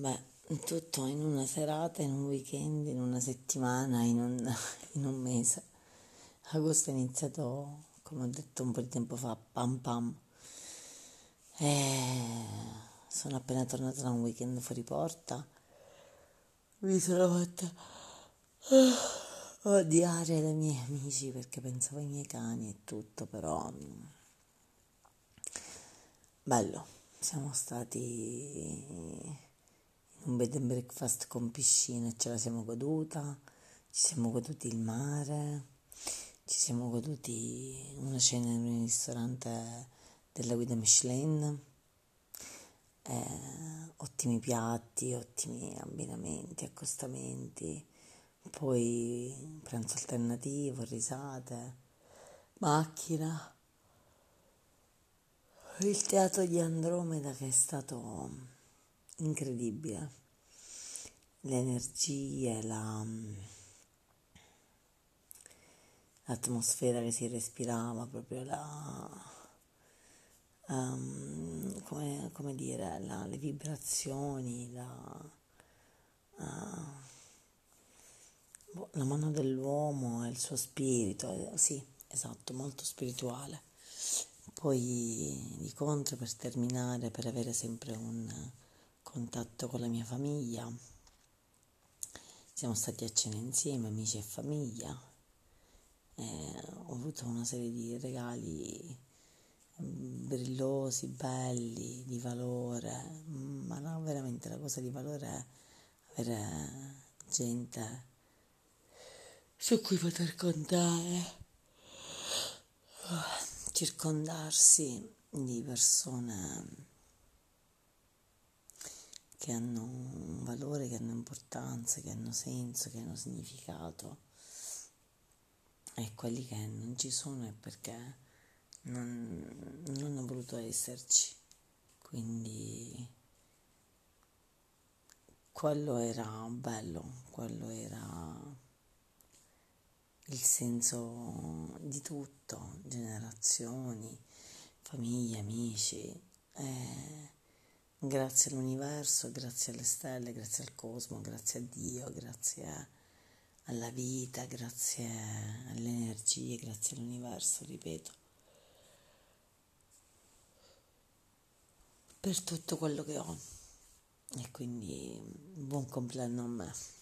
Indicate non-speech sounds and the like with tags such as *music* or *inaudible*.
Beh, tutto in una serata, in un weekend, in una settimana, in un, *laughs* in un mese. Agosto è iniziato, come ho detto un po' di tempo fa, pam pam. E sono appena tornata da un weekend fuori porta. Mi sono fatta odiare dai miei amici perché pensavo ai miei cani e tutto, però bello. Siamo stati un bed and breakfast con piscina ce la siamo goduta, ci siamo goduti il mare, ci siamo goduti una cena in un ristorante della guida Michelin, eh, ottimi piatti, ottimi abbinamenti, accostamenti, poi pranzo alternativo, risate, macchina, il teatro di Andromeda che è stato incredibile. Le energie, la, l'atmosfera che si respirava, proprio la, um, come, come, dire, la, le vibrazioni, la, uh, la mano dell'uomo e il suo spirito, eh, sì, esatto, molto spirituale. Poi di contro per terminare, per avere sempre un contatto con la mia famiglia, siamo stati a cena insieme, amici e famiglia, eh, ho avuto una serie di regali mm, brillosi, belli, di valore, ma no, veramente la cosa di valore è avere gente su cui poter contare, circondarsi di persone che hanno un valore, che hanno importanza, che hanno senso, che hanno significato. E quelli che non ci sono è perché non, non hanno voluto esserci. Quindi quello era bello, quello era il senso di tutto, generazioni, famiglie, amici. Eh, Grazie all'universo, grazie alle stelle, grazie al cosmo, grazie a Dio, grazie alla vita, grazie alle energie, grazie all'universo, ripeto, per tutto quello che ho. E quindi buon compleanno a me.